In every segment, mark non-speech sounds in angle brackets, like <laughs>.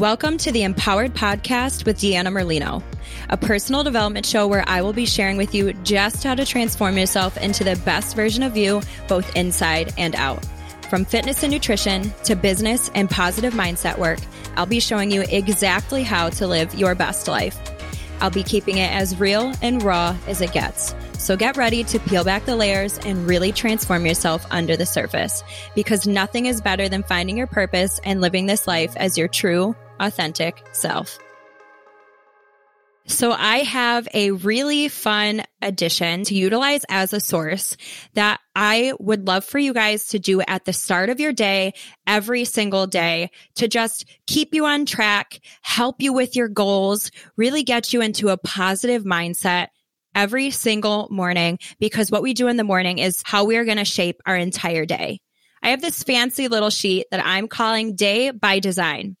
Welcome to the Empowered Podcast with Deanna Merlino, a personal development show where I will be sharing with you just how to transform yourself into the best version of you, both inside and out. From fitness and nutrition to business and positive mindset work, I'll be showing you exactly how to live your best life. I'll be keeping it as real and raw as it gets. So get ready to peel back the layers and really transform yourself under the surface because nothing is better than finding your purpose and living this life as your true, authentic self. So I have a really fun addition to utilize as a source that I would love for you guys to do at the start of your day, every single day to just keep you on track, help you with your goals, really get you into a positive mindset every single morning because what we do in the morning is how we are going to shape our entire day. I have this fancy little sheet that I'm calling day by design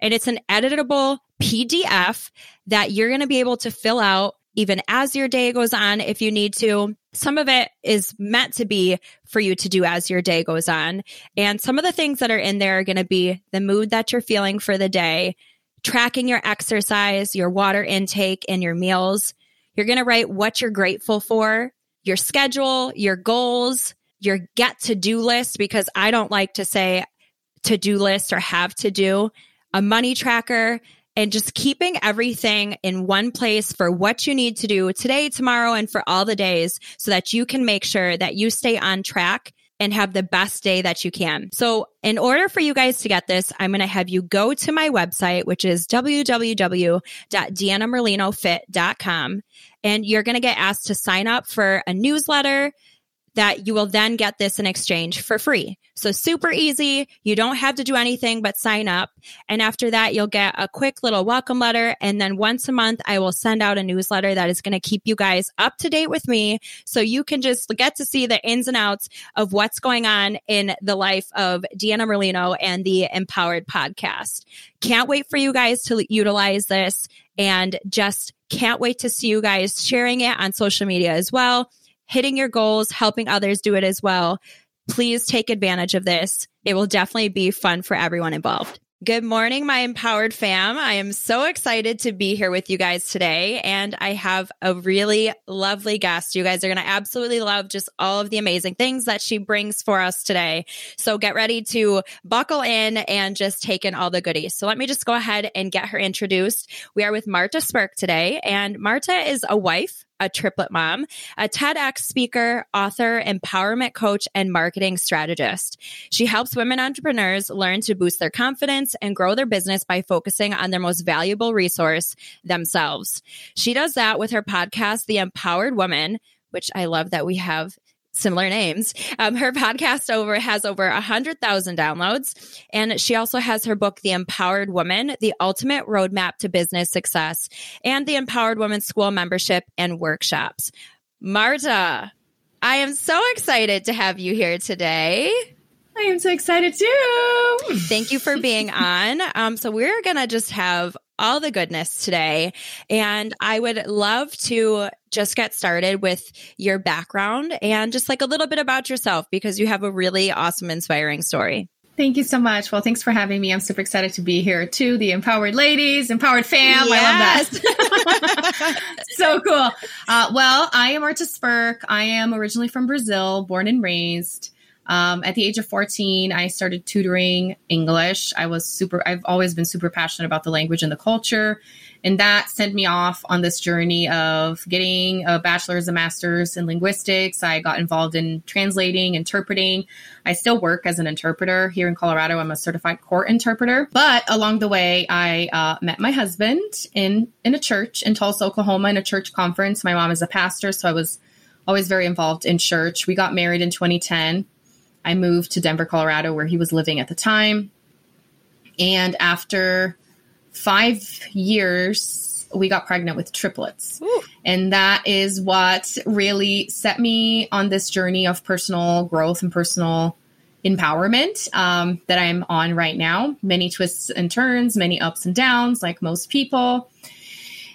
and it's an editable PDF that you're going to be able to fill out even as your day goes on if you need to. Some of it is meant to be for you to do as your day goes on. And some of the things that are in there are going to be the mood that you're feeling for the day, tracking your exercise, your water intake, and your meals. You're going to write what you're grateful for, your schedule, your goals, your get to do list, because I don't like to say to do list or have to do, a money tracker, and just keeping everything in one place for what you need to do today, tomorrow, and for all the days so that you can make sure that you stay on track and have the best day that you can. So, in order for you guys to get this, I'm going to have you go to my website, which is www.deannamerlinofit.com, and you're going to get asked to sign up for a newsletter that you will then get this in exchange for free. So super easy. You don't have to do anything but sign up. And after that, you'll get a quick little welcome letter. And then once a month, I will send out a newsletter that is going to keep you guys up to date with me. So you can just get to see the ins and outs of what's going on in the life of Deanna Merlino and the Empowered podcast. Can't wait for you guys to utilize this and just can't wait to see you guys sharing it on social media as well hitting your goals, helping others do it as well. Please take advantage of this. It will definitely be fun for everyone involved. Good morning, my empowered fam. I am so excited to be here with you guys today. And I have a really lovely guest. You guys are going to absolutely love just all of the amazing things that she brings for us today. So get ready to buckle in and just take in all the goodies. So let me just go ahead and get her introduced. We are with Marta Spirk today. And Marta is a wife, a triplet mom, a TEDx speaker, author, empowerment coach, and marketing strategist. She helps women entrepreneurs learn to boost their confidence and grow their business by focusing on their most valuable resource, themselves. She does that with her podcast, The Empowered Woman, which I love that we have similar names. Um, her podcast over has over a hundred thousand downloads, and she also has her book, The Empowered Woman: The Ultimate Roadmap to Business Success, and the Empowered Woman School membership and workshops. Marta, I am so excited to have you here today. I am so excited too. Thank you for being <laughs> on. Um, so we're gonna just have all the goodness today. And I would love to just get started with your background and just like a little bit about yourself because you have a really awesome, inspiring story. Thank you so much. Well, thanks for having me. I'm super excited to be here too. The empowered ladies, empowered fam. Yes. I love that. <laughs> so cool. Uh, well, I am Marta Spirk. I am originally from Brazil, born and raised. Um, at the age of 14, I started tutoring English. I was super, I've always been super passionate about the language and the culture. And that sent me off on this journey of getting a bachelor's and master's in linguistics. I got involved in translating, interpreting. I still work as an interpreter here in Colorado. I'm a certified court interpreter. But along the way, I uh, met my husband in, in a church in Tulsa, Oklahoma, in a church conference. My mom is a pastor, so I was always very involved in church. We got married in 2010. I moved to Denver, Colorado, where he was living at the time. And after five years, we got pregnant with triplets. Ooh. And that is what really set me on this journey of personal growth and personal empowerment um, that I'm on right now. Many twists and turns, many ups and downs, like most people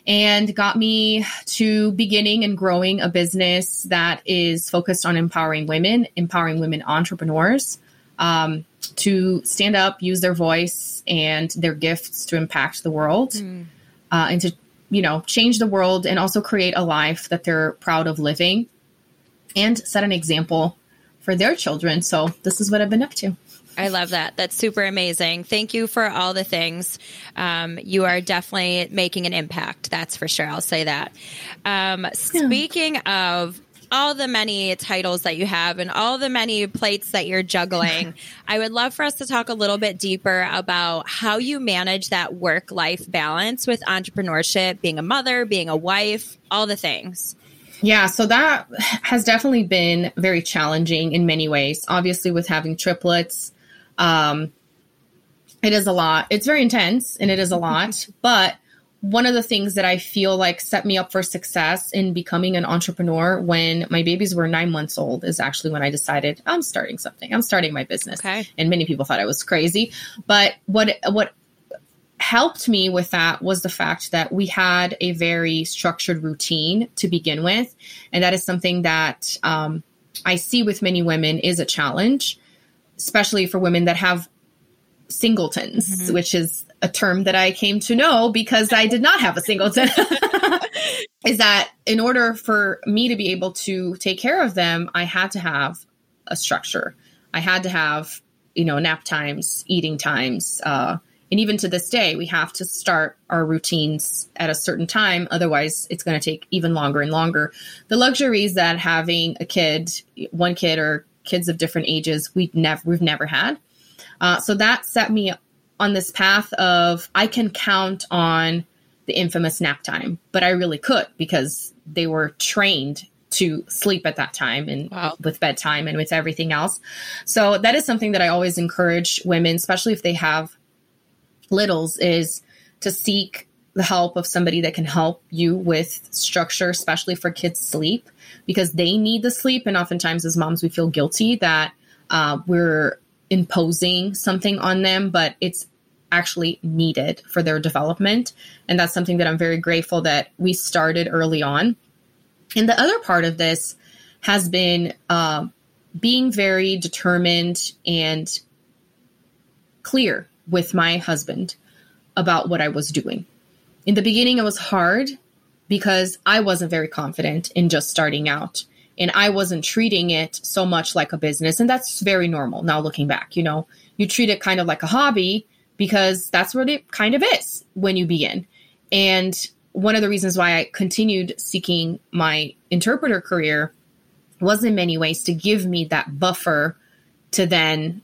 and got me to beginning and growing a business that is focused on empowering women, empowering women entrepreneurs. um, to stand up, use their voice and their gifts to impact the world mm. uh, and to, you know, change the world and also create a life that they're proud of living and set an example for their children. So this is what I've been up to. I love that. That's super amazing. Thank you for all the things. Um, you are definitely making an impact. That's for sure. I'll say that. Um, speaking of all the many titles that you have and all the many plates that you're juggling, <laughs> I would love for us to talk a little bit deeper about how you manage that work life balance with entrepreneurship, being a mother, being a wife, all the things. Yeah, so that has definitely been very challenging in many ways. Obviously, with having triplets, um, it is a lot. It's very intense and it is a lot. <laughs> But one of the things that I feel like set me up for success in becoming an entrepreneur when my babies were nine months old is actually when I decided I'm starting something. I'm starting my business. Okay. And many people thought I was crazy. But what what helped me with that was the fact that we had a very structured routine to begin with. And that is something that um, I see with many women is a challenge especially for women that have singletons, mm-hmm. which is a term that I came to know because I did not have a singleton. <laughs> is that in order for me to be able to take care of them, I had to have a structure. I had to have, you know, nap times, eating times, uh, and even to this day, we have to start our routines at a certain time. Otherwise, it's going to take even longer and longer. The luxuries that having a kid, one kid or kids of different ages we never we've never had. Uh, so that set me on this path of I can count on the infamous nap time, but I really could because they were trained to sleep at that time and wow. with bedtime and with everything else. So that is something that I always encourage women, especially if they have littles, is to seek the help of somebody that can help you with structure, especially for kids' sleep, because they need the sleep. And oftentimes, as moms, we feel guilty that uh, we're imposing something on them, but it's actually needed for their development. And that's something that I'm very grateful that we started early on. And the other part of this has been uh, being very determined and clear with my husband about what I was doing in the beginning, it was hard because I wasn't very confident in just starting out. And I wasn't treating it so much like a business. And that's very normal now looking back. You know, you treat it kind of like a hobby because that's what it kind of is when you begin. And one of the reasons why I continued seeking my interpreter career was in many ways to give me that buffer to then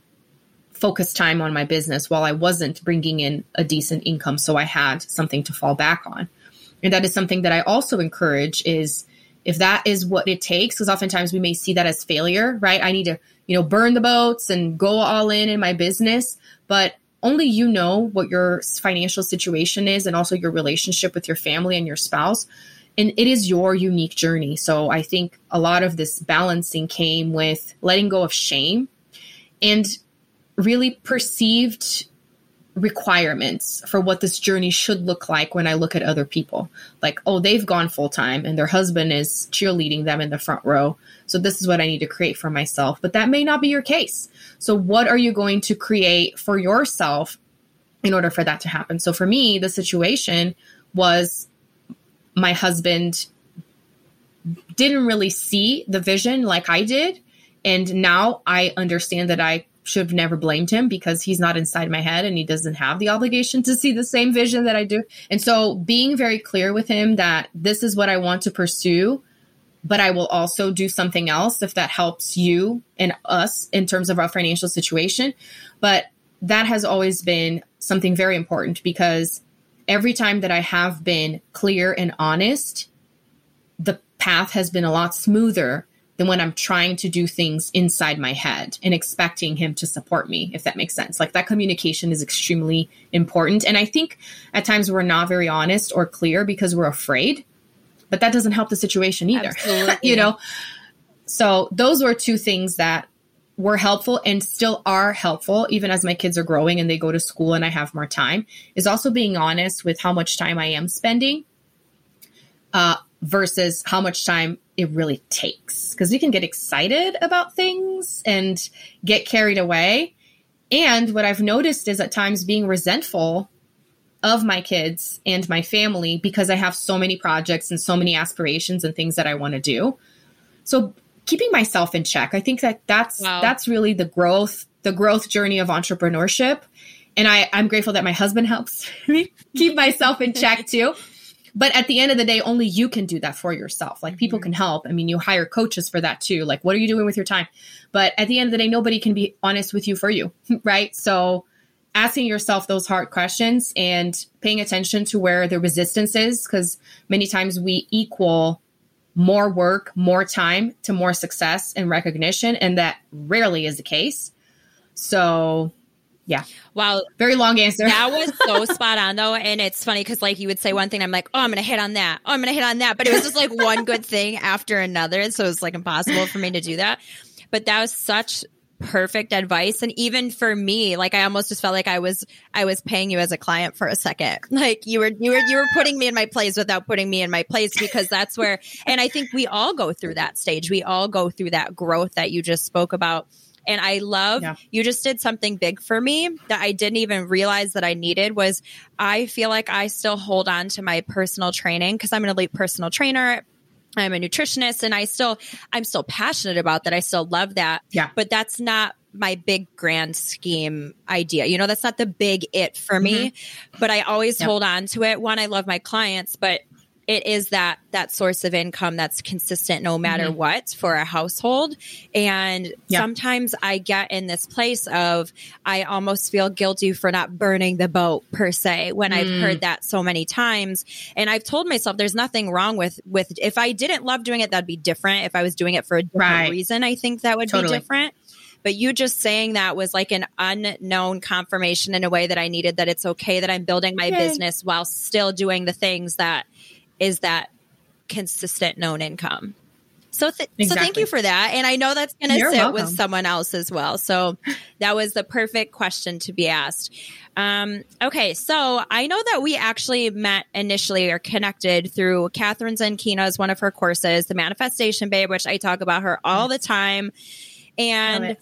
focus time on my business while I wasn't bringing in a decent income. So I had something to fall back on. And that is something that I also encourage is if that is what it takes, because oftentimes we may see that as failure, right? I need to, you know, burn the boats and go all in in my business, but only you know what your financial situation is and also your relationship with your family and your spouse. And it is your unique journey. So I think a lot of this balancing came with letting go of shame and really perceived requirements for what this journey should look like when I look at other people. Like, oh, they've gone full time and their husband is cheerleading them in the front row. So this is what I need to create for myself. But that may not be your case. So what are you going to create for yourself in order for that to happen? So for me, the situation was my husband didn't really see the vision like I did. And now I understand that I should have never blamed him because he's not inside my head and he doesn't have the obligation to see the same vision that I do. And so being very clear with him that this is what I want to pursue, but I will also do something else if that helps you and us in terms of our financial situation. But that has always been something very important because every time that I have been clear and honest, the path has been a lot smoother than when I'm trying to do things inside my head and expecting him to support me, if that makes sense. Like that communication is extremely important. And I think at times we're not very honest or clear because we're afraid, but that doesn't help the situation either. <laughs> you know? So those were two things that were helpful and still are helpful even as my kids are growing and they go to school and I have more time is also being honest with how much time I am spending uh, versus how much time it really takes. Because we can get excited about things and get carried away. And what I've noticed is at times being resentful of my kids and my family because I have so many projects and so many aspirations and things that I want to do. So keeping myself in check, I think that that's wow. that's really the growth the growth journey of entrepreneurship. And I, I'm grateful that my husband helps <laughs> me keep myself in check too. But at the end of the day, only you can do that for yourself. Like people mm-hmm. can help. I mean, you hire coaches for that too. Like, what are you doing with your time? But at the end of the day, nobody can be honest with you for you, <laughs> right? So asking yourself those hard questions and paying attention to where the resistance is, because many times we equal more work, more time to more success and recognition. And that rarely is the case. So yeah. Wow. Very long answer. That was so spot on though. And it's funny because like you would say one thing, I'm like, oh, I'm gonna hit on that. Oh, I'm gonna hit on that. But it was just like one good thing after another. So it was like impossible for me to do that. But that was such perfect advice and even for me like i almost just felt like i was i was paying you as a client for a second <laughs> like you were you were you were putting me in my place without putting me in my place because that's where and i think we all go through that stage we all go through that growth that you just spoke about and I love yeah. you just did something big for me that I didn't even realize that I needed was I feel like I still hold on to my personal training because I'm an elite personal trainer. I'm a nutritionist and I still I'm still passionate about that. I still love that. Yeah. But that's not my big grand scheme idea. You know, that's not the big it for mm-hmm. me. But I always hold on to it. One, I love my clients, but it is that that source of income that's consistent no matter mm-hmm. what for a household and yeah. sometimes i get in this place of i almost feel guilty for not burning the boat per se when mm. i've heard that so many times and i've told myself there's nothing wrong with with if i didn't love doing it that'd be different if i was doing it for a different right. reason i think that would totally. be different but you just saying that was like an unknown confirmation in a way that I needed that it's okay that I'm building my Yay. business while still doing the things that is that consistent known income. So, th- exactly. so thank you for that. And I know that's going to sit welcome. with someone else as well. So that was the perfect question to be asked. Um, okay. So I know that we actually met initially or connected through Kathrin Zenkina's one of her courses, the Manifestation Babe, which I talk about her all the time. And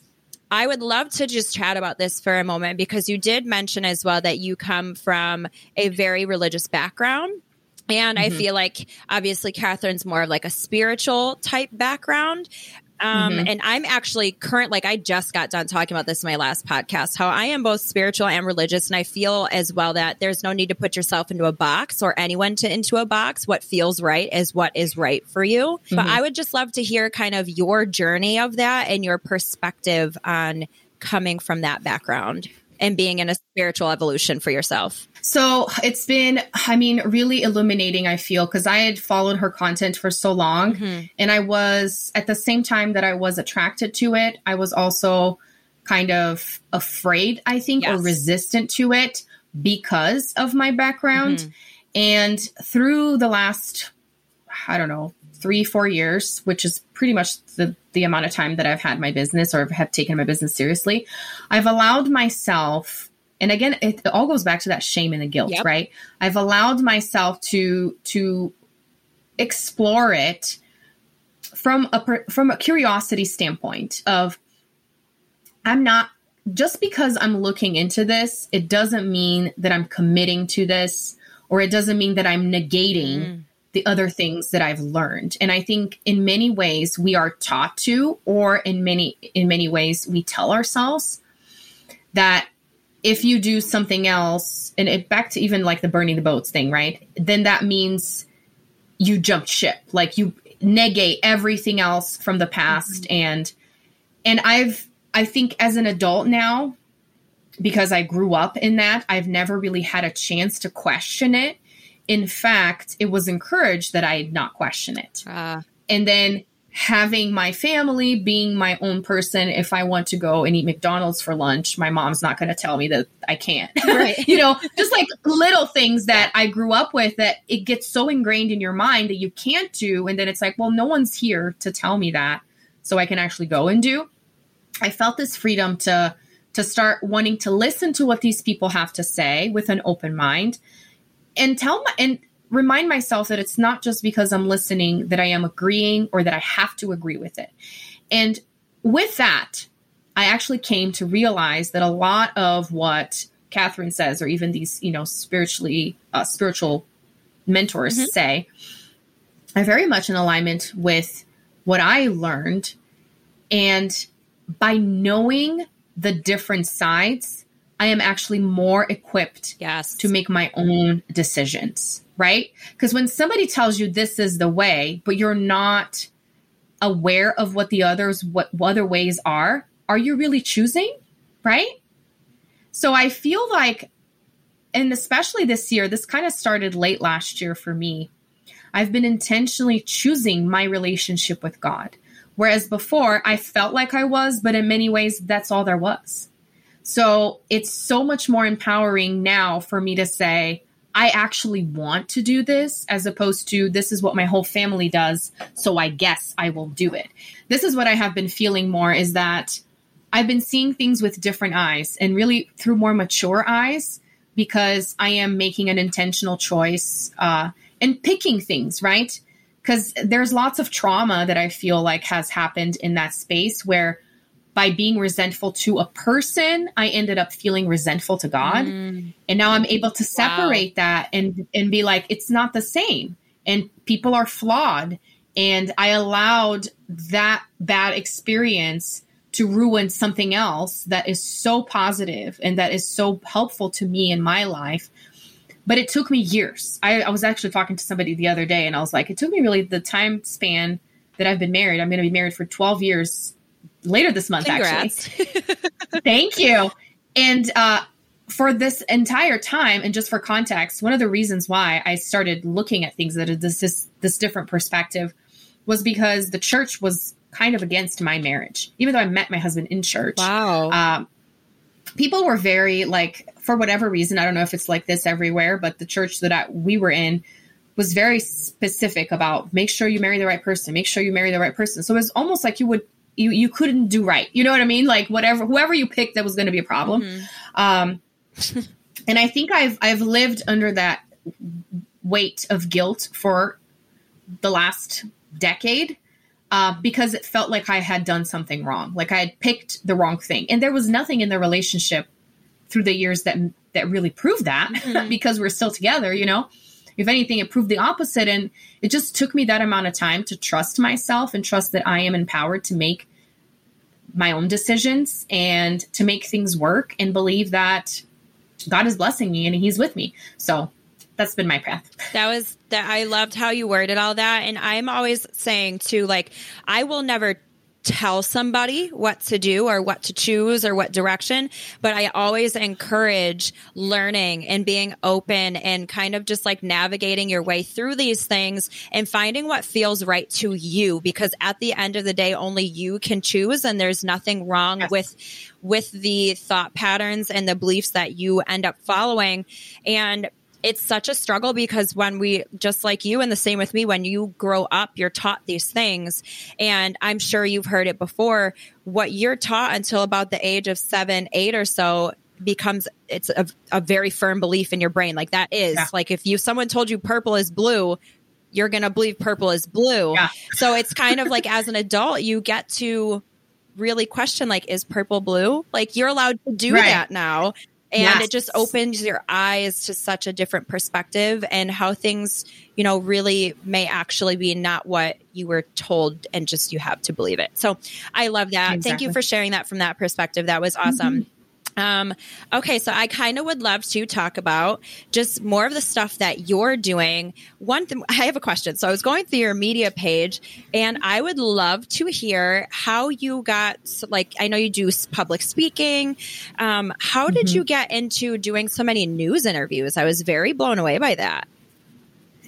I would love to just chat about this for a moment because you did mention as well that you come from a very religious background. And mm-hmm. I feel like obviously Kathrin's more of like a spiritual type background. Um, mm-hmm. and I'm actually current, like I just got done talking about this in my last podcast, how I am both spiritual and religious. And I feel as well that there's no need to put yourself into a box or anyone to into a box. What feels right is what is right for you. Mm-hmm. But I would just love to hear kind of your journey of that and your perspective on coming from that background and being in a spiritual evolution for yourself? So it's been, I mean, really illuminating, I feel, because I had followed her content for so long. Mm-hmm. And I was, at the same time that I was attracted to it, I was also kind of afraid, I think, yes. or resistant to it because of my background. Mm-hmm. And through the last, I don't know, three, four years, which is pretty much the, the amount of time that I've had my business or have taken my business seriously, I've allowed myself, and again, it, all goes back to that shame and the guilt, yep. right? I've allowed myself to to explore it from a from a curiosity standpoint of I'm not just because I'm looking into this, it doesn't mean that I'm committing to this or it doesn't mean that I'm negating mm the other things that I've learned. And I think in many ways we are taught to, or in many in many ways we tell ourselves that if you do something else, and it back to even like the burning the boats thing, right? Then that means you jumped ship. Like you negate everything else from the past. Mm-hmm. And and I've I think as an adult now, because I grew up in that, I've never really had a chance to question it in fact, it was encouraged that I not question it. Uh. And then having my family being my own person if i want to go and eat mcdonald's for lunch my mom's not going to tell me that i can't <laughs> right you know just like little things that i grew up with that it gets so ingrained in your mind that you can't do and then it's like well no one's here to tell me that so i can actually go and do i felt this freedom to to start wanting to listen to what these people have to say with an open mind and tell my and remind myself that it's not just because I'm listening that I am agreeing or that I have to agree with it. And with that, I actually came to realize that a lot of what Kathrin says, or even these, you know, spiritually uh, spiritual mentors mm-hmm. say, are very much in alignment with what I learned. And by knowing the different sides, I am actually more equipped yes. to make my own decisions, right? Because when somebody tells you this is the way, but you're not aware of what the others what other ways are, are you really choosing, right? So I feel like and especially this year, this kind of started late last year for me. I've been intentionally choosing my relationship with God. Whereas before, I felt like I was, but in many ways, that's all there was. So it's so much more empowering now for me to say, I actually want to do this as opposed to this is what my whole family does. So I guess I will do it. This is what I have been feeling more is that I've been seeing things with different eyes and really through more mature eyes because I am making an intentional choice uh, and picking things, right? Because there's lots of trauma that I feel like has happened in that space where by being resentful to a person, I ended up feeling resentful to God. Mm. And now I'm able to separate wow. that and and be like, it's not the same. And people are flawed. And I allowed that bad experience to ruin something else that is so positive and that is so helpful to me in my life. But it took me years. I, I was actually talking to somebody the other day and I was like, it took me really the time span that I've been married. I'm going to be married for 12 years later this month, Congrats. actually. <laughs> Thank you. And uh, for this entire time, and just for context, one of the reasons why I started looking at things that this this, this different perspective was because the church was kind of against my marriage, even though I met my husband in church. Wow. Um, people were very like, for whatever reason, I don't know if it's like this everywhere, but the church that I, we were in was very specific about make sure you marry the right person, make sure you marry the right person. So it was almost like you would you you couldn't do right. You know what I mean? Like whatever whoever you picked that was going to be a problem. Mm-hmm. Um, <laughs> and I think I've I've lived under that weight of guilt for the last decade uh, because it felt like I had done something wrong, like I had picked the wrong thing, and there was nothing in the relationship through the years that that really proved that mm-hmm. <laughs> because we're still together. You know, if anything, it proved the opposite, and it just took me that amount of time to trust myself and trust that I am empowered to make my own decisions and to make things work and believe that God is blessing me and He's with me. So that's been my path. <laughs> That was that I loved how you worded all that. And I'm always saying too, like, I will never tell somebody what to do or what to choose or what direction, but I always encourage learning and being open and kind of just like navigating your way through these things and finding what feels right to you because at the end of the day only you can choose and there's nothing wrong yes. with with the thought patterns and the beliefs that you end up following and it's such a struggle because when we just like you and the same with me when you grow up you're taught these things and i'm sure you've heard it before what you're taught until about the age of seven eight or so becomes it's a, a very firm belief in your brain like that is yeah. like if you someone told you purple is blue you're gonna believe purple is blue yeah. so it's kind of like as an adult you get to really question like is purple blue like you're allowed to do right. that now and yes. it just opens your eyes to such a different perspective and how things you know really may actually be not what you were told and just you have to believe it so i love that exactly. thank you for sharing that from that perspective that was awesome mm-hmm. Um, okay, so I kind of would love to talk about just more of the stuff that you're doing. One thing, I have a question. So I was going through your media page, and I would love to hear how you got. Like, I know you do public speaking. Um, how did mm-hmm. you get into doing so many news interviews? I was very blown away by that.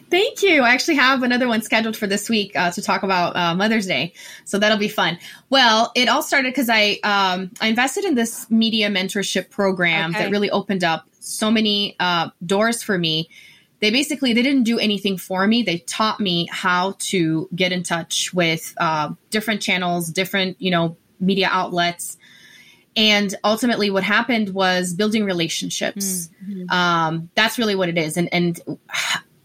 Thank you. I actually have another one scheduled for this week uh, to talk about uh, Mother's Day, so that'll be fun. Well, it all started because I um, I invested in this media mentorship program okay. that really opened up so many uh, doors for me. They basically they didn't do anything for me. They taught me how to get in touch with uh, different channels, different you know media outlets, and ultimately what happened was building relationships. Mm-hmm. Um, that's really what it is, and and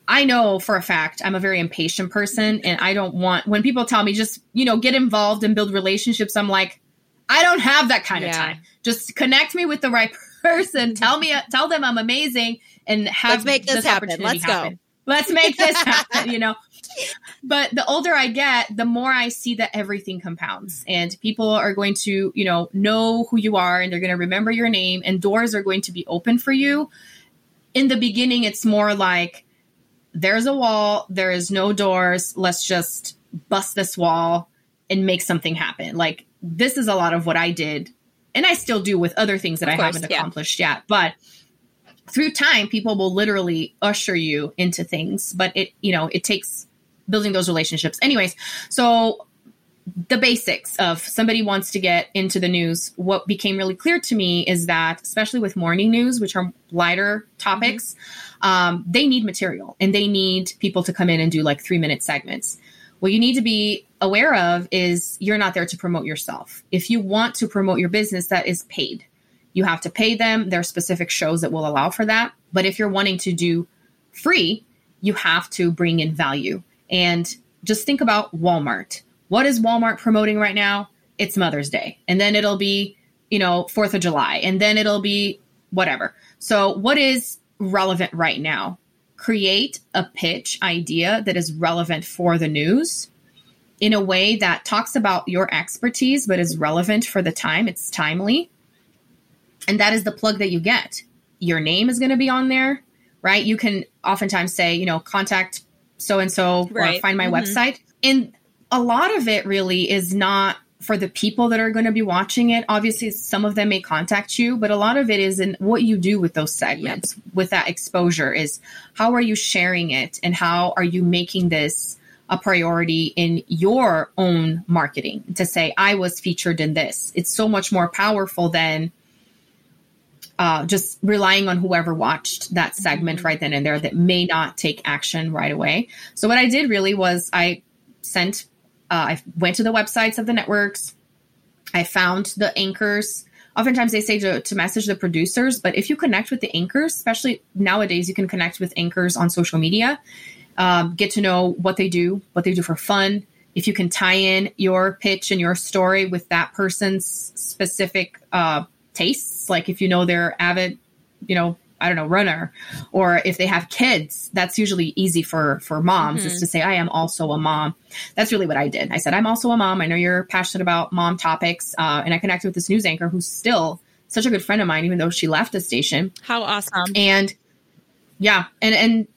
I know for a fact I'm a very impatient person and I don't want when people tell me just, you know, get involved and build relationships, I'm like, I don't have that kind yeah. of time. Just connect me with the right <laughs> person. Tell me tell them I'm amazing and have Let's make this, this happen. Let's happen. go. Let's make this happen, you know. <laughs> But the older I get, the more I see that everything compounds and people are going to, you know, know who you are and they're going to remember your name and doors are going to be open for you. In the beginning, it's more like there's a wall, there is no doors, let's just bust this wall and make something happen. Like this is a lot of what I did and I still do with other things that of I course, haven't accomplished yeah. yet. But through time, people will literally usher you into things, but it, you know, it takes building those relationships. Anyways, so the basics of somebody wants to get into the news, what became really clear to me is that, especially with morning news, which are lighter topics, mm-hmm. Um, they need material and they need people to come in and do like three minute segments. What you need to be aware of is you're not there to promote yourself. If you want to promote your business, that is paid. You have to pay them. There are specific shows that will allow for that. But if you're wanting to do free, you have to bring in value. And just think about Walmart. What is Walmart promoting right now? It's Mother's Day. And then it'll be, you know, 4th of July. And then it'll be whatever. So, what is relevant right now? Create a pitch idea that is relevant for the news in a way that talks about your expertise but is relevant for the time. It's timely. And that is the plug that you get. Your name is going to be on there, right? You can oftentimes say, you know, contact so and so or find my mm-hmm. website. And a lot of it really is not for the people that are going to be watching it. Obviously, some of them may contact you, but a lot of it is in what you do with those segments, yep. with that exposure is how are you sharing it and how are you making this a priority in your own marketing to say, I was featured in this. It's so much more powerful than uh, just relying on whoever watched that segment mm-hmm. right then and there that may not take action right away. So what I did really was I sent, uh, I went to the websites of the networks. I found the anchors. Oftentimes they say to, to message the producers, but if you connect with the anchors, especially nowadays, you can connect with anchors on social media, um, get to know what they do, what they do for fun. If you can tie in your pitch and your story with that person's specific uh, tastes. Like if you know they're avid, you know, I don't know, runner, or if they have kids, that's usually easy for for moms mm-hmm. is to say, I am also a mom. That's really what I did. I said, I'm also a mom. I know you're passionate about mom topics, uh, and I connected with this news anchor who's still such a good friend of mine, even though she left the station. How awesome! And yeah, and and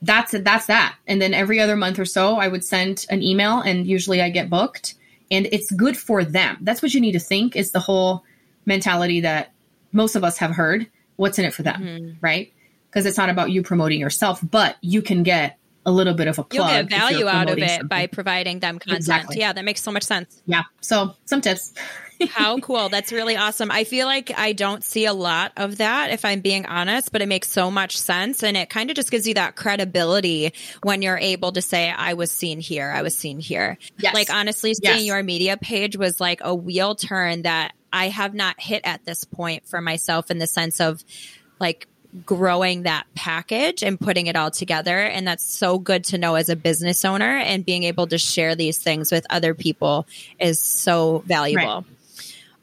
that's that's that. And then every other month or so, I would send an email, and usually I get booked, and it's good for them. That's what you need to think. Is the whole mentality that most of us have heard what's in it for them, mm-hmm. right? Because it's not about you promoting yourself, but you can get a little bit of a plug. You'll get value out of it something. by providing them content. Exactly. Yeah, that makes so much sense. Yeah. So some tips. How <laughs> cool. That's really awesome. I feel like I don't see a lot of that if I'm being honest, but it makes so much sense. And it kind of just gives you that credibility when you're able to say, I was seen here. I was seen here. Yes. Like honestly, seeing yes. your media page was like a wheel turn that I have not hit at this point for myself in the sense of like growing that package and putting it all together. And that's so good to know as a business owner and being able to share these things with other people is so valuable. Right.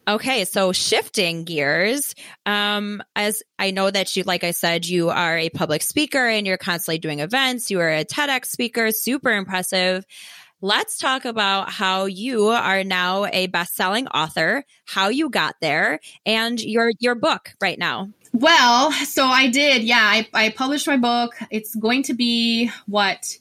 Okay, so shifting gears, um, as I know that you, like I said, you are a public speaker and you're constantly doing events. You are a TEDx speaker, super impressive. Let's talk about how you are now a best-selling author, how you got there, and your your book right now. Well, so I did. Yeah, I, I published my book. It's going to be what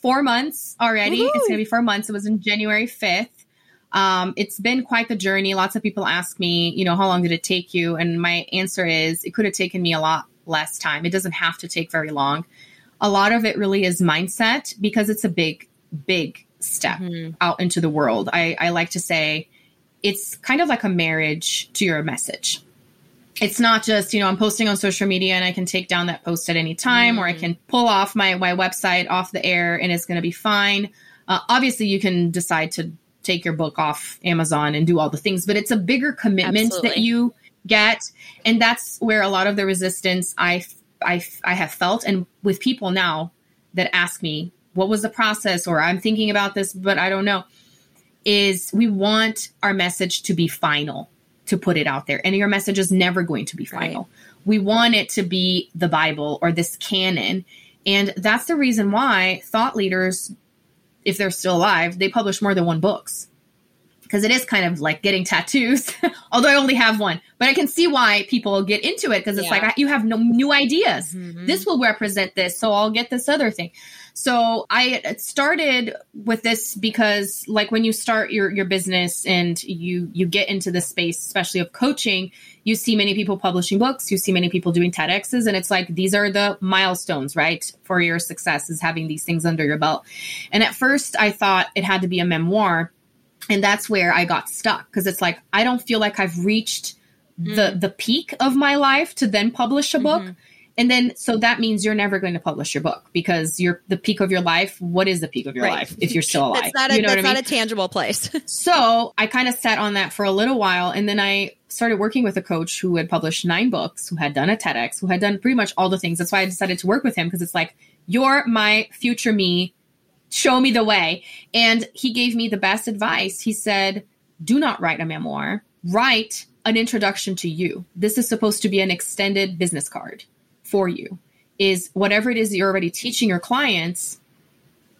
four months already. Woo-hoo. It's going to be four months. It was in January fifth. Um, it's been quite the journey. Lots of people ask me, you know, how long did it take you? And my answer is, it could have taken me a lot less time. It doesn't have to take very long. A lot of it really is mindset because it's a big, big step mm-hmm. out into the world. I, I like to say it's kind of like a marriage to your message. It's not just, you know, I'm posting on social media and I can take down that post at any time, mm-hmm. or I mm-hmm. can pull off my, my website off the air and it's going to be fine. Uh, obviously, you can decide to take your book off Amazon and do all the things, but it's a bigger commitment Absolutely. that you get. And that's where a lot of the resistance I, I, I have felt. And with people now, that ask me, what was the process? Or I'm thinking about this, but I don't know. Is we want our message to be final, to put it out there. And your message is never going to be final. Right. We want it to be the Bible or this canon. And that's the reason why thought leaders, if they're still alive, they publish more than one books because it is kind of like getting tattoos, <laughs> although I only have one. But I can see why people get into it because it's yeah. like you have no new ideas. Mm-hmm. This will represent this, so I'll get this other thing. So I started with this because like when you start your your business and you you get into the space especially of coaching, you see many people publishing books, you see many people doing TEDx's and it's like these are the milestones, right? For your success is having these things under your belt. And at first I thought it had to be a memoir and that's where I got stuck because it's like I don't feel like I've reached mm. the the peak of my life to then publish a book. Mm-hmm. And then so that means you're never going to publish your book because you're the peak of your life. What is the peak of your right. life if you're still alive? It's not a, you know that's I mean? not a tangible place. <laughs> so I kind of sat on that for a little while and then I started working with a coach who had published nine books, who had done a TEDx, who had done pretty much all the things. That's why I decided to work with him because it's like, you're my future me show me the way. And he gave me the best advice. He said, do not write a memoir, write an introduction to you. This is supposed to be an extended business card for you. Is whatever it is you're already teaching your clients,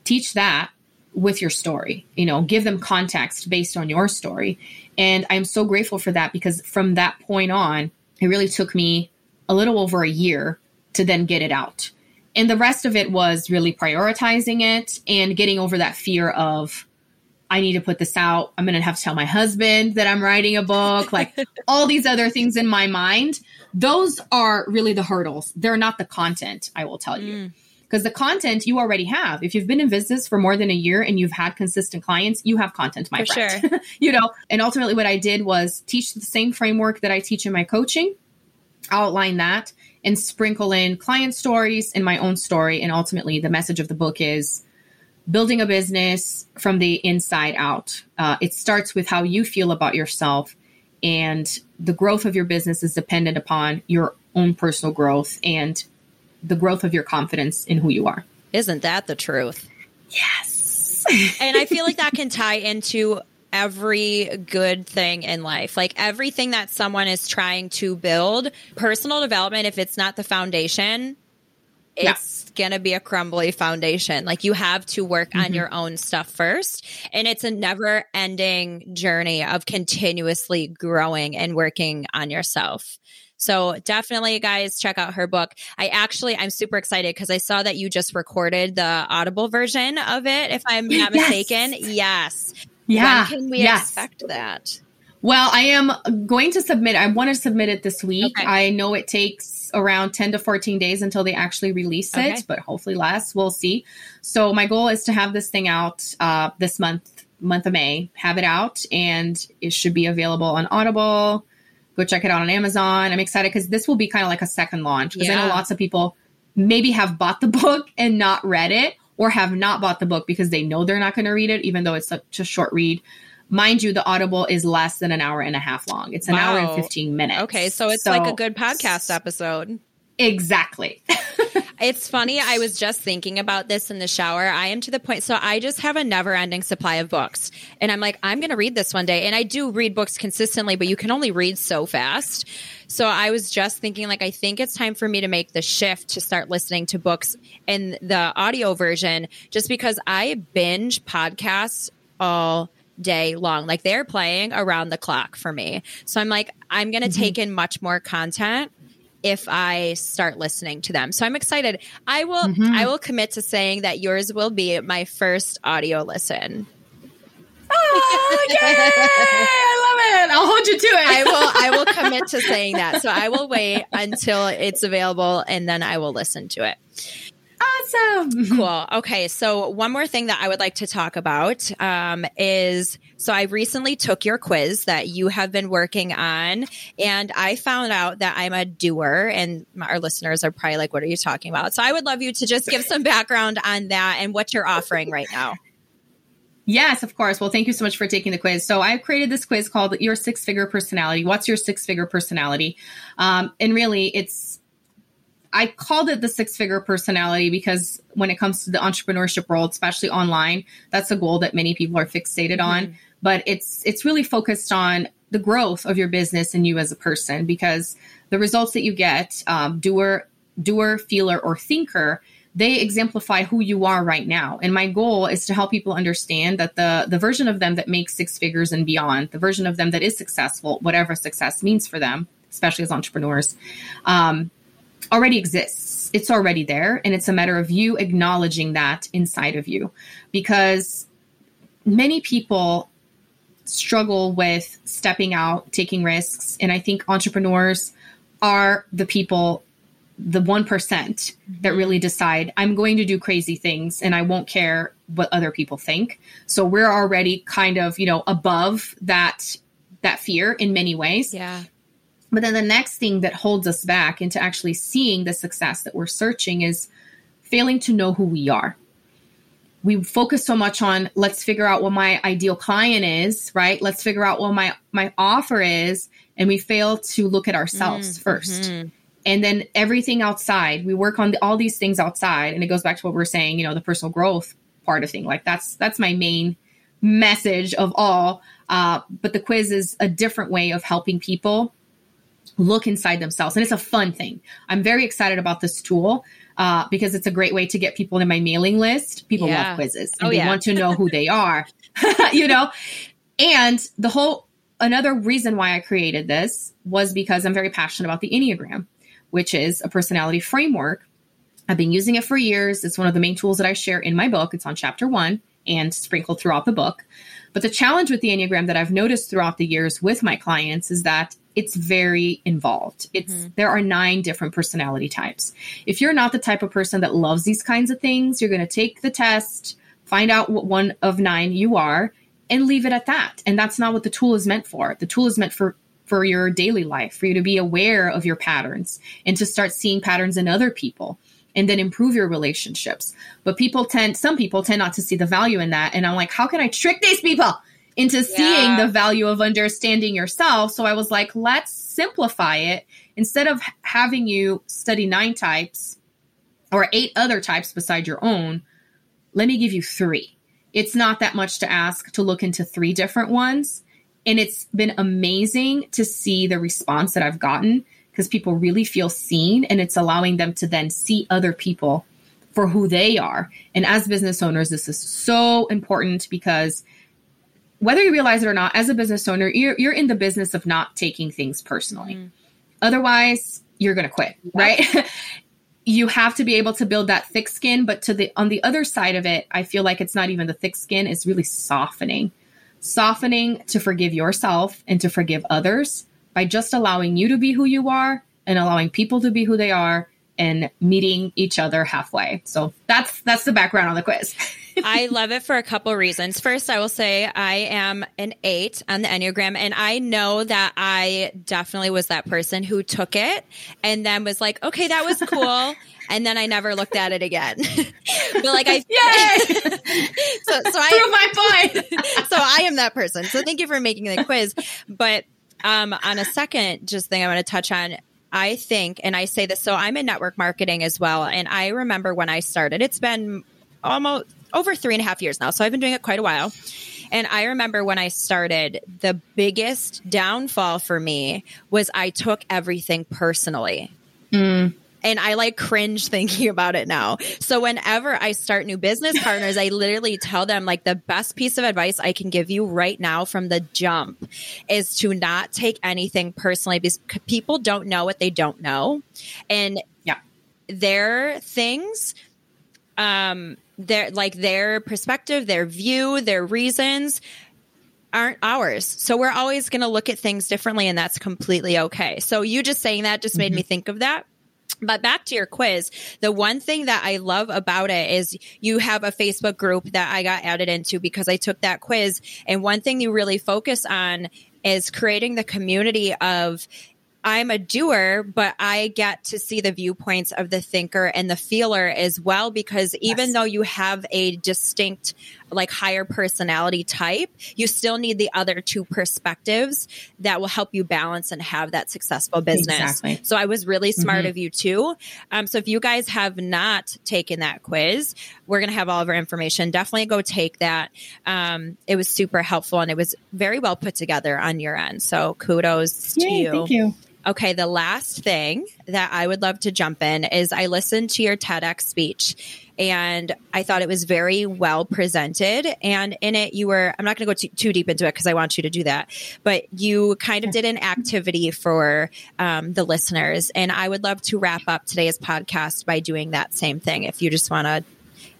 teach that with your story. You know, give them context based on your story. And I'm so grateful for that because from that point on, it really took me a little over a year to then get it out. And the rest of it was really prioritizing it and getting over that fear of, I need to put this out. I'm going to have to tell my husband that I'm writing a book, like <laughs> all these other things in my mind. Those are really the hurdles. They're not the content, I will tell you. Because mm. the content you already have. If you've been in business for more than a year and you've had consistent clients, you have content, my for friend. Sure. <laughs> you know, and ultimately what I did was teach the same framework that I teach in my coaching, outline that, and sprinkle in client stories and my own story. And ultimately, the message of the book is building a business from the inside out. Uh, it starts with how you feel about yourself, and the growth of your business is dependent upon your own personal growth and the growth of your confidence in who you are. Isn't that the truth? Yes. and I feel like that <laughs> can tie into every good thing in life. Like everything that someone is trying to build, personal development, if it's not the foundation, it's yeah. Going to be a crumbly foundation. Like you have to work mm-hmm. on your own stuff first. And it's a never ending journey of continuously growing and working on yourself. So definitely, guys, check out her book. I actually, I'm super excited because I saw that you just recorded the Audible version of it, if I'm not <laughs> yes. mistaken. Yes. Yeah. When can we yes. expect that? Well, I am going to submit. I want to submit it this week. Okay. I know it takes around 10 to 14 days until they actually release it, okay. but hopefully less. We'll see. So my goal is to have this thing out uh, this month, month of May, have it out, and it should be available on Audible. Go check it out on Amazon. I'm excited because this will be kind of like a second launch because yeah. I know lots of people maybe have bought the <laughs> book and not read it or have not bought the book because they know they're not going to read it, even though it's such a short read. Mind you, the Audible is less than an hour and a half long. It's an wow. hour and 15 minutes. Okay, so it's so, like a good podcast episode. Exactly. <laughs> it's funny. I was just thinking about this in the shower. I am to the point. So I just have a never ending supply of books. And I'm like, I'm going to read this one day. And I do read books consistently, but you can only read so fast. So I was just thinking, like, I think it's time for me to make the shift to start listening to books in the audio version just because I binge podcasts all day long. Like they're playing around the clock for me. So I'm like, I'm going to mm-hmm. take in much more content if I start listening to them. So I'm excited. I will mm-hmm. I will commit to saying that yours will be my first audio listen. Oh, yay! I love it. I'll hold you to it. I will I will commit to saying that. So I will wait until it's available and then I will listen to it. Awesome. Cool. Okay. So, one more thing that I would like to talk about um, is so I recently took your quiz that you have been working on, and I found out that I'm a doer, and our listeners are probably like, What are you talking about? So, I would love you to just give some background on that and what you're offering right now. Yes, of course. Well, thank you so much for taking the quiz. So I've created this quiz called Your Six Figure Personality. What's your six figure personality? Um, and really, it's I called it the six figure personality because when it comes to the entrepreneurship world, especially online, that's a goal that many people are fixated mm-hmm. on. But it's it's really focused on the growth of your business and you as a person because the results that you get, um, doer, doer, feeler, or thinker, they exemplify who you are right now. And my goal is to help people understand that the the version of them that makes six figures and beyond, the version of them that is successful, whatever success means for them, especially as entrepreneurs, um, already exists. It's already there, and it's a matter of you acknowledging that inside of you, because many people struggle with stepping out, taking risks, and I think entrepreneurs are the people the 1% that mm-hmm. really decide I'm going to do crazy things and I won't care what other people think. So we're already kind of, you know, above that that fear in many ways. Yeah. But then the next thing that holds us back into actually seeing the success that we're searching is failing to know who we are. We focus so much on let's figure out what my ideal client is, right? Let's figure out what my my offer is and we fail to look at ourselves mm, 1st mm-hmm and then everything outside we work on the, all these things outside and it goes back to what we're saying you know the personal growth part of thing like that's that's my main message of all uh, but the quiz is a different way of helping people look inside themselves and it's a fun thing i'm very excited about this tool uh, because it's a great way to get people in my mailing list people yeah. love quizzes and oh, they yeah. want to know who they <laughs> are <laughs> you know and the whole another reason why i created this was because i'm very passionate about the enneagram which is a personality framework. I've been using it for years. It's one of the main tools that I share in my book. It's on chapter one and sprinkled throughout the book. But the challenge with the Enneagram that I've noticed throughout the years with my clients is that it's very involved. It's mm-hmm. there are nine different personality types. If you're not the type of person that loves these kinds of things, you're going to take the test, find out what one of nine you are, and leave it at that. And that's not what the tool is meant for. The tool is meant for for your daily life, for you to be aware of your patterns and to start seeing patterns in other people and then improve your relationships. But people tend, some people tend not to see the value in that. And I'm like, how can I trick these people into yeah. seeing the value of understanding yourself? So I was like, let's simplify it. Instead of having you study nine types or eight other types beside your own, let me give you three. It's not that much to ask to look into three different ones and it's been amazing to see the response that I've gotten because people really feel seen and it's allowing them to then see other people for who they are. And as business owners, this is so important because whether you realize it or not, as a business owner, you're, you're in the business of not taking things personally. Mm. Otherwise, you're going to quit, right? <laughs> you have to be able to build that thick skin, but to the on the other side of it, I feel like it's not even the thick skin, it's really softening softening to forgive yourself and to forgive others by just allowing you to be who you are and allowing people to be who they are and meeting each other halfway. So that's that's the background on the quiz. <laughs> I love it for a couple reasons. First, I will say I am an 8 on the Enneagram and I know that I definitely was that person who took it and then was like, "Okay, that was cool." <laughs> and then I never looked at it again. <laughs> but like I Yay! so so I Prove my point. so I am that person. So thank you for making the quiz. But um, on a second just thing I want to touch on I think, and I say this, so I'm in network marketing as well. And I remember when I started, it's been almost over three and a half years now. So I've been doing it quite a while. And I remember when I started, the biggest downfall for me was I took everything personally. Mm and I like cringe <laughs> thinking about it now. So whenever I start new business partners, I literally tell them like the best piece of advice I can give you right now from the jump is to not take anything personally because people don't know what they don't know. And yeah, their things um their like their perspective, their view, their reasons aren't ours. So we're always going to look at things differently and that's completely okay. So you just saying that just made mm-hmm. me think of that. But back to your quiz, the one thing that I love about it is you have a Facebook group that I got added into because I took that quiz. And one thing you really focus on is creating the community of I'm a doer, but I get to see the viewpoints of the thinker and the feeler as well. Because even yes. though you have a distinct like higher personality type, you still need the other two perspectives that will help you balance and have that successful business. Exactly. So I was really smart mm-hmm. of you too. Um, so if you guys have not taken that quiz, we're going to have all of our information. Definitely go take that. Um, it was super helpful and it was very well put together on your end. So kudos Yay, to you. Thank you. Okay, the last thing that I would love to jump in is I listened to your TEDx speech and I thought it was very well presented. And in it, you were, I'm not going to go too, too, deep into it because I want you to do that, but you kind of did an activity for um, the listeners. And I would love to wrap up today's podcast by doing that same thing if you just want to,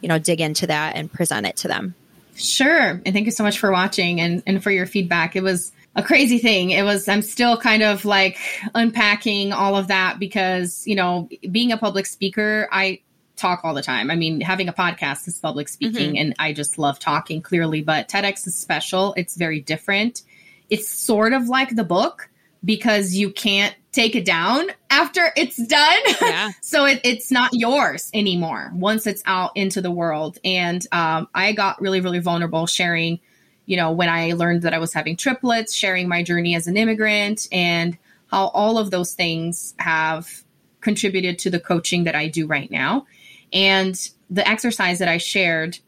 you know, dig into that and present it to them. Sure. And thank you so much for watching and, and for your feedback. It was, a crazy thing. It was, I'm still kind of like unpacking all of that because, you know, being a public speaker, I talk all the time. I mean, having a podcast is public speaking mm-hmm. and I just love talking clearly, but TEDx is special. It's very different. It's sort of like the book because you can't take it down after it's done. <laughs> Yeah. so it, it's not yours anymore once it's out into the world. And um, I got really, really vulnerable sharing you know, when I learned that I was having triplets, sharing my journey as an immigrant, and how all of those things have contributed to the coaching that I do right now. And the exercise that I shared,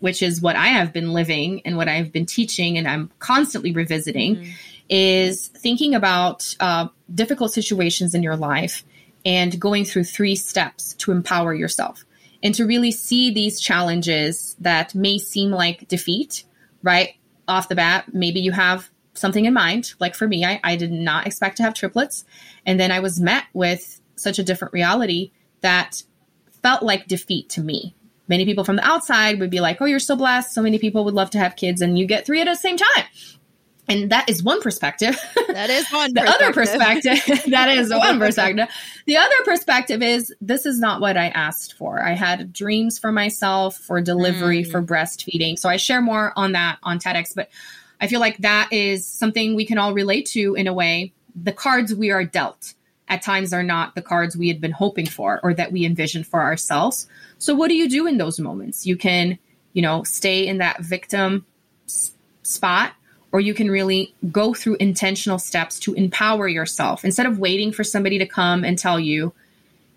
which is what I have been living and what I've been teaching, and I'm constantly revisiting, mm-hmm. is thinking about uh, difficult situations in your life and going through three steps to empower yourself and to really see these challenges that may seem like defeat right off the bat, maybe you have something in mind. Like for me, I, I did not expect to have triplets. And then I was met with such a different reality that felt like defeat to me. Many people from the outside would be like, oh, you're so blessed. So many people would love to have kids, and you get three at the same time and that is one perspective. That is one. <laughs> the other perspective. <laughs> that is one <laughs> perspective. The other perspective is this is not what I asked for. I had dreams for myself for delivery mm. for breastfeeding. So I share more on that on TEDx, but I feel like that is something we can all relate to in a way. The cards we are dealt at times are not the cards we had been hoping for or that we envisioned for ourselves. So what do you do in those moments? You can, you know, stay in that victim spot or you can really go through intentional steps to empower yourself instead of waiting for somebody to come and tell you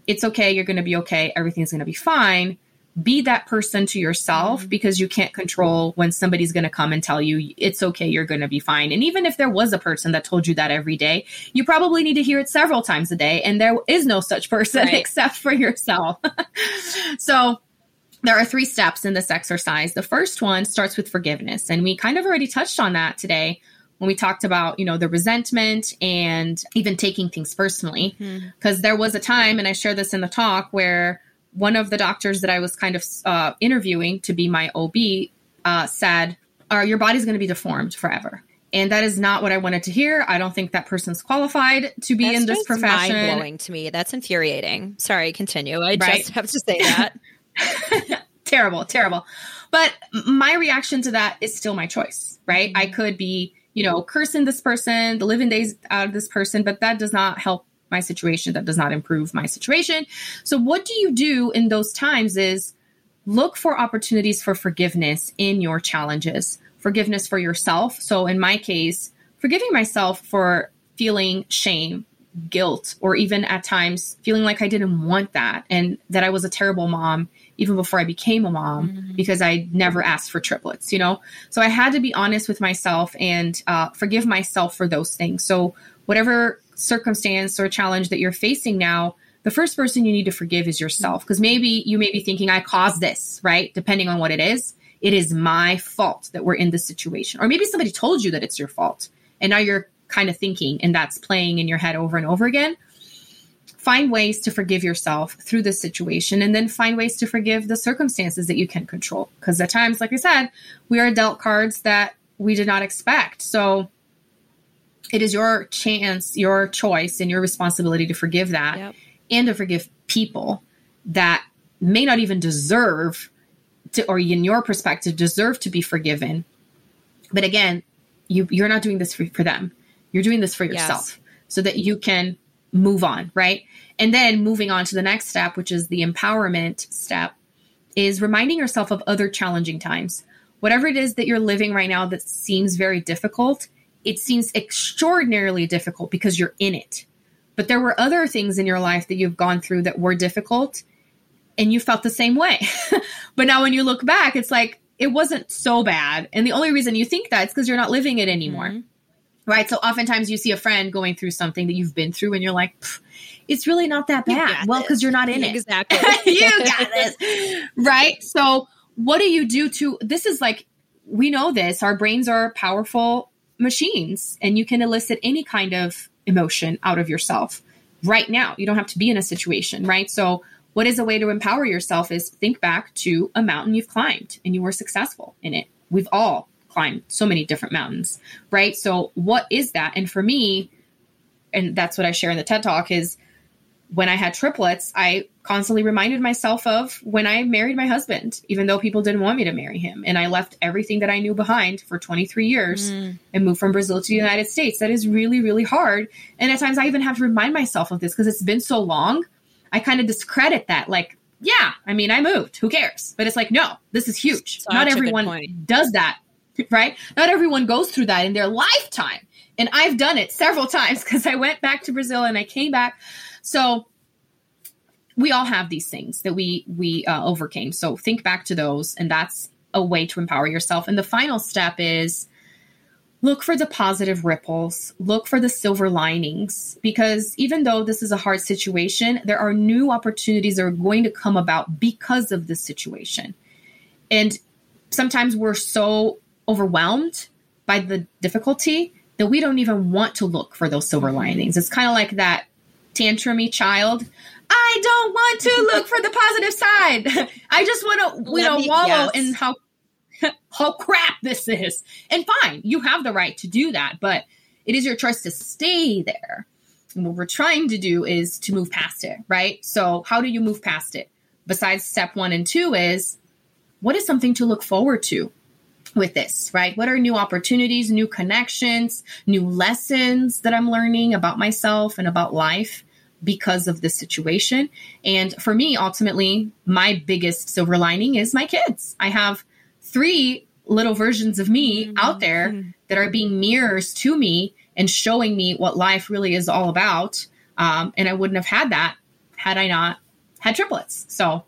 it's okay you're going to be okay everything's going to be fine be that person to yourself mm-hmm. because you can't control when somebody's going to come and tell you it's okay you're going to be fine and even if there was a person that told you that every day you probably need to hear it several times a day and there is no such person right. <laughs> except for yourself <laughs> so there are three steps in this exercise. The first one starts with forgiveness, and we kind of already touched on that today when we talked about, you know, the resentment and even taking things personally. Because mm-hmm. there was a time, and I share this in the talk, where one of the doctors that I was kind of uh, interviewing to be my OB uh, said, uh, Your body's going to be deformed forever. And that is not what I wanted to hear. I don't think that person's qualified to be That's in this profession. Mind blowing to me. That's infuriating. Sorry, continue. I right? just have to say that. <laughs> <laughs> terrible, terrible. But my reaction to that is still my choice, right? Mm-hmm. I could be, you know, cursing this person, the living days out of this person, but that does not help my situation. That does not improve my situation. So, what do you do in those times is look for opportunities for forgiveness in your challenges, forgiveness for yourself. So, in my case, forgiving myself for feeling shame guilt or even at times feeling like I didn't want that and that I was a terrible mom even before I became a mom mm-hmm. because I never asked for triplets, you know? So I had to be honest with myself and uh, forgive myself for those things. So, whatever circumstance or challenge that you're facing now, the first person you need to forgive is yourself because maybe you may be thinking, I caused this, right? Depending on what it is. It is my fault that we're in this situation. Or maybe somebody told you that it's your fault. And now you're kind of thinking and that's playing in your head over and over again find ways to forgive yourself through this situation and then find ways to forgive the circumstances that you can control because at times like i said we are dealt cards that we did not expect so it is your chance your choice and your responsibility to forgive that yep. and to forgive people that may not even deserve to or in your perspective deserve to be forgiven but again you you're not doing this for, for them you're doing this for yourself yes. so that you can move on, right? And then moving on to the next step, which is the empowerment step, is reminding yourself of other challenging times whatever it is that you're living right now that seems very difficult, it seems extraordinarily difficult because you're in it. But there were other things in your life that you've gone through that were difficult and you felt the same way. <laughs> but now when you look back, it's like it wasn't so bad. And the only reason you think that is because you're not living it anymore. Mm-hmm. Right. So oftentimes you see a friend going through something that you've been through and you're like, it's really not that bad. Well, because you're not in exactly. it. Exactly. <laughs> you got this. Right. So what do you do to this is like we know this. Our brains are powerful machines and you can elicit any kind of emotion out of yourself right now. You don't have to be in a situation, right? So what is a way to empower yourself is think back to a mountain you've climbed and you were successful in it. We've all climbed so many different mountains, right? So what is that? And for me, and that's what I share in the TED Talk is when I had triplets, I constantly reminded myself of when I married my husband, even though people didn't want me to marry him. And I left everything that I knew behind for 23 years mm. and moved from Brazil to the United States. That is really, really hard. And at times I even have to remind myself of this because it's been so long I kind of discredit that. Like, yeah, I mean, I moved. Who cares? But it's like, no, this is huge. Such Not everyone does that, right? Not everyone goes through that in their lifetime. And I've done it several <laughs> times because I went back to Brazil and I came back. So we all have these things that we we uh, overcame. So think back to those, and that's a way to empower yourself. And the final step is look for the positive ripples, look for the silver linings, because even though this is a hard situation, there are new opportunities that are going to come about because of this situation. And sometimes we're so overwhelmed by the difficulty that we don't even want to look for those silver linings. It's kind of like that tantrumy child. I don't want to look for the positive side. <laughs> I just want to, you know, wallow yes. in how <laughs> how crap this is. And fine, you have the right to do that, but it is your choice to stay there. And what we're trying to do is to move past it, right? So, how do you move past it? Besides step one and two, is what is something to look forward to with this, right? What are new opportunities, new connections, new lessons that I'm learning about myself and about life? because of this situation. And for me, ultimately, my biggest silver lining is my kids. I have three little versions of me mm-hmm. out there mm-hmm. that are being mirrors to me and showing me what life really is all about. Um, and I wouldn't have had that had I not had triplets. So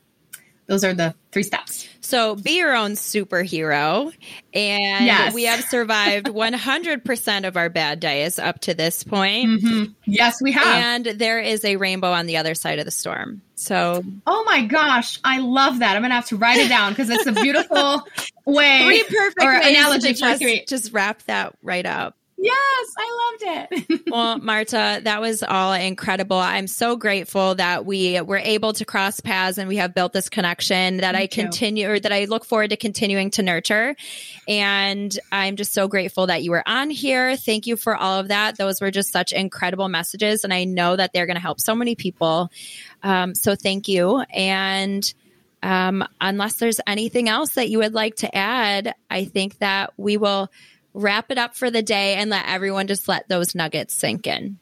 those are the three steps. So be your own superhero. And yes. we have survived <laughs> 100% of our bad days up to this point. Mm-hmm. Yes, we have. And there is a rainbow on the other side of the storm. So, oh my gosh, I love that. I'm gonna have to write it down because it's a beautiful <laughs> way three perfect or analogy just. Just wrap that right up. Yes, I loved it. <laughs> well, Marta, that was all incredible. I'm so grateful that we were able to cross paths and we have built this connection that Me I continue or that I look forward to continuing to nurture. And I'm just so grateful that you were on here. Thank you for all of that. Those were just such incredible messages. And I know that they're going to help so many people. Um, so thank you. And um, unless there's anything else that you would like to add, I think that we will wrap it up for the day and let everyone just let those nuggets sink in.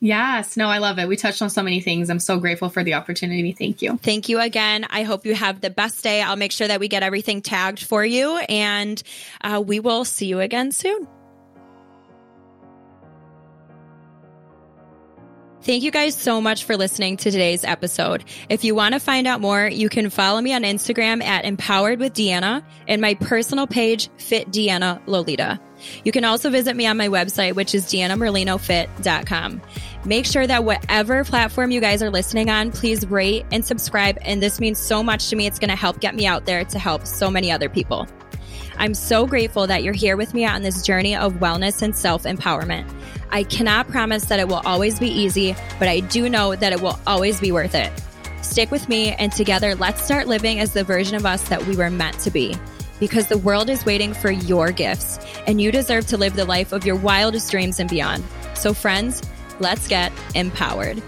Yes, no, I love it. We touched on so many things. I'm so grateful for the opportunity. Thank you. Thank you again. I hope you have the best day. I'll make sure that we get everything tagged for you, and uh, we will see you again soon. Thank you guys so much for listening to today's episode. If you want to find out more, you can follow me on Instagram at Empowered with Deanna and my personal page, Fit Deanna Lolita. You can also visit me on my website, which is deannamerlinofit.com. Make sure that whatever platform you guys are listening on, please rate and subscribe. And this means so much to me. It's going to help get me out there to help so many other people. I'm so grateful that you're here with me on this journey of wellness and self empowerment. I cannot promise that it will always be easy, but I do know that it will always be worth it. Stick with me, and together, let's start living as the version of us that we were meant to be. Because the world is waiting for your gifts, and you deserve to live the life of your wildest dreams and beyond. So, friends, let's get empowered.